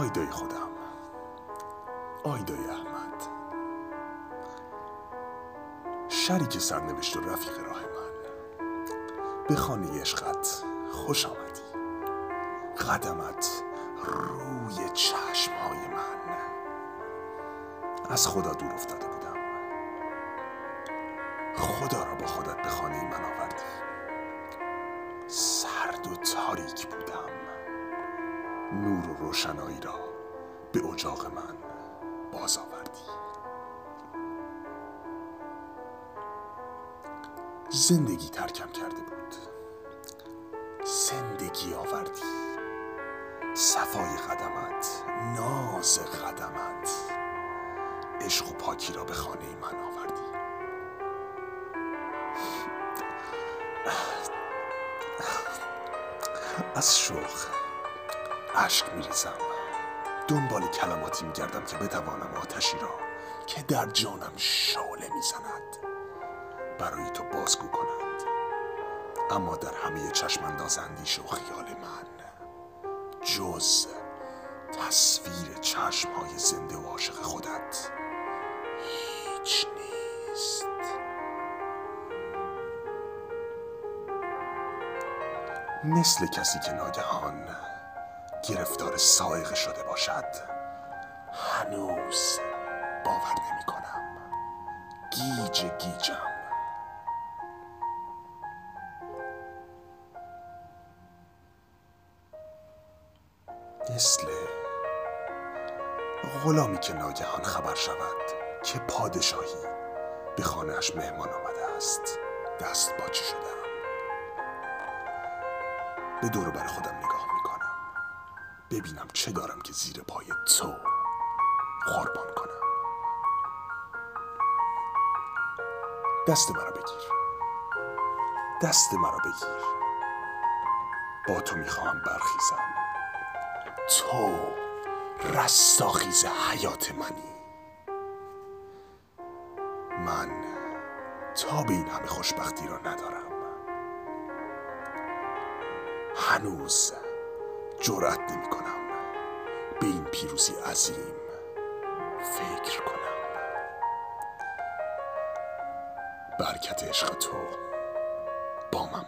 آیدای خودم. آیدای احمد. شریک سرنوشت و رفیق راه من. به خانه عشقت خوش آمدی. قدمت روی چشمهای من. از خدا دور افتاده بودم. خدا را با خودت به خانه من آوردی. سرد و تاریک بودم. نور و روشنایی را به اجاق من باز آوردی. زندگی ترکم کرده بود. زندگی آوردی. صفای قدمت ناز قدمت عشق و پاکی را به خانه من آوردی. از شوق اشک میریزم. دنبال کلماتی میگردم که بتوانم آتشی را که در جانم شعله می‌زند برای تو بازگو کنند. اما در همه چشم انداز اندیشه و خیال من جز تصویر چشم های زنده و عاشق خودت هیچ نیست. مثل کسی که ناگهان گرفتار سائقه شده باشد. هنوز باور نمی کنم. گیج گیجم. مثل غلامی که ناگهان خبر شود که پادشاهی به خانهاش مهمان آمده است. دست باچی شدم به دور بر خودم نگاه ببینم چه دارم که زیر پای تو قربان کنم. دست مرا بگیر. دست مرا بگیر. با تو می‌خواهم برخیزم. تو رستاخیز حیات منی. من تا به این همه خوشبختی را ندارم. هنوز جرأت نمی کنم به این پیروزی عظیم فکر کنم. برکت عشق تو با من